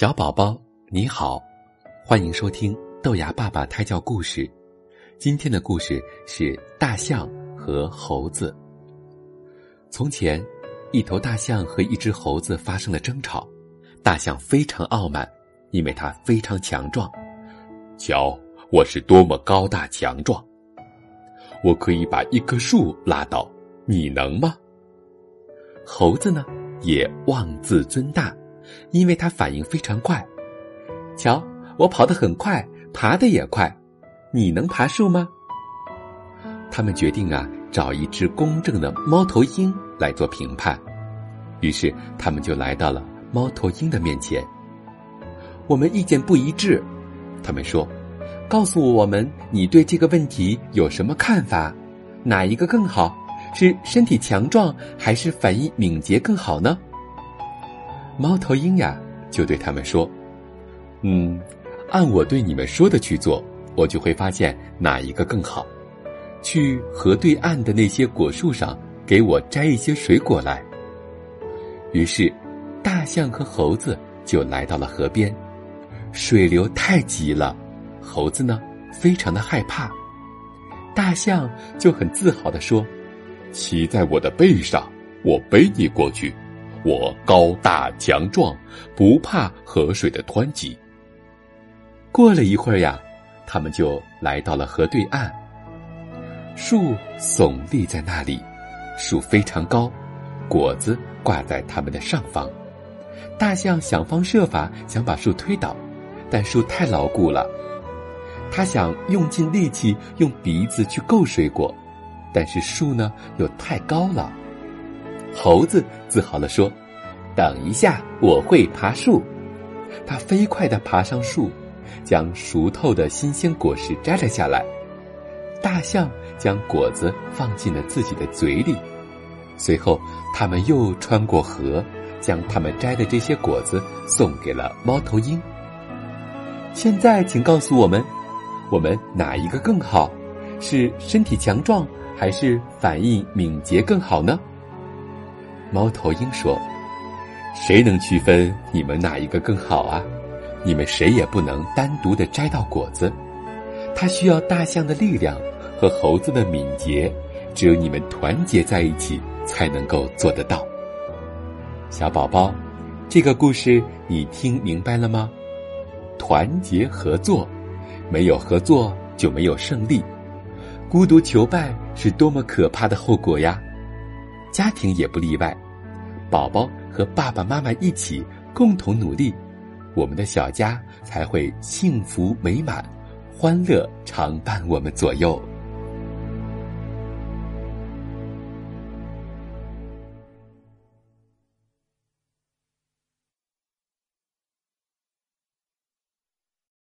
小宝宝你好，欢迎收听豆芽爸爸胎教故事。今天的故事是大象和猴子。从前，一头大象和一只猴子发生了争吵。大象非常傲慢，因为它非常强壮。瞧，我是多么高大强壮！我可以把一棵树拉倒，你能吗？猴子呢，也妄自尊大。因为它反应非常快，瞧，我跑得很快，爬得也快，你能爬树吗？他们决定啊，找一只公正的猫头鹰来做评判。于是，他们就来到了猫头鹰的面前。我们意见不一致，他们说：“告诉我们，你对这个问题有什么看法？哪一个更好？是身体强壮还是反应敏捷更好呢？”猫头鹰呀，就对他们说：“嗯，按我对你们说的去做，我就会发现哪一个更好。去河对岸的那些果树上，给我摘一些水果来。”于是，大象和猴子就来到了河边。水流太急了，猴子呢非常的害怕。大象就很自豪的说：“骑在我的背上，我背你过去。”我高大强壮，不怕河水的湍急。过了一会儿呀，他们就来到了河对岸。树耸立在那里，树非常高，果子挂在它们的上方。大象想方设法想把树推倒，但树太牢固了。他想用尽力气用鼻子去够水果，但是树呢又太高了。猴子自豪地说：“等一下，我会爬树。”他飞快地爬上树，将熟透的新鲜果实摘了下来。大象将果子放进了自己的嘴里。随后，他们又穿过河，将他们摘的这些果子送给了猫头鹰。现在，请告诉我们，我们哪一个更好？是身体强壮，还是反应敏捷更好呢？猫头鹰说：“谁能区分你们哪一个更好啊？你们谁也不能单独的摘到果子，它需要大象的力量和猴子的敏捷，只有你们团结在一起才能够做得到。”小宝宝，这个故事你听明白了吗？团结合作，没有合作就没有胜利，孤独求败是多么可怕的后果呀！家庭也不例外，宝宝和爸爸妈妈一起共同努力，我们的小家才会幸福美满，欢乐常伴我们左右。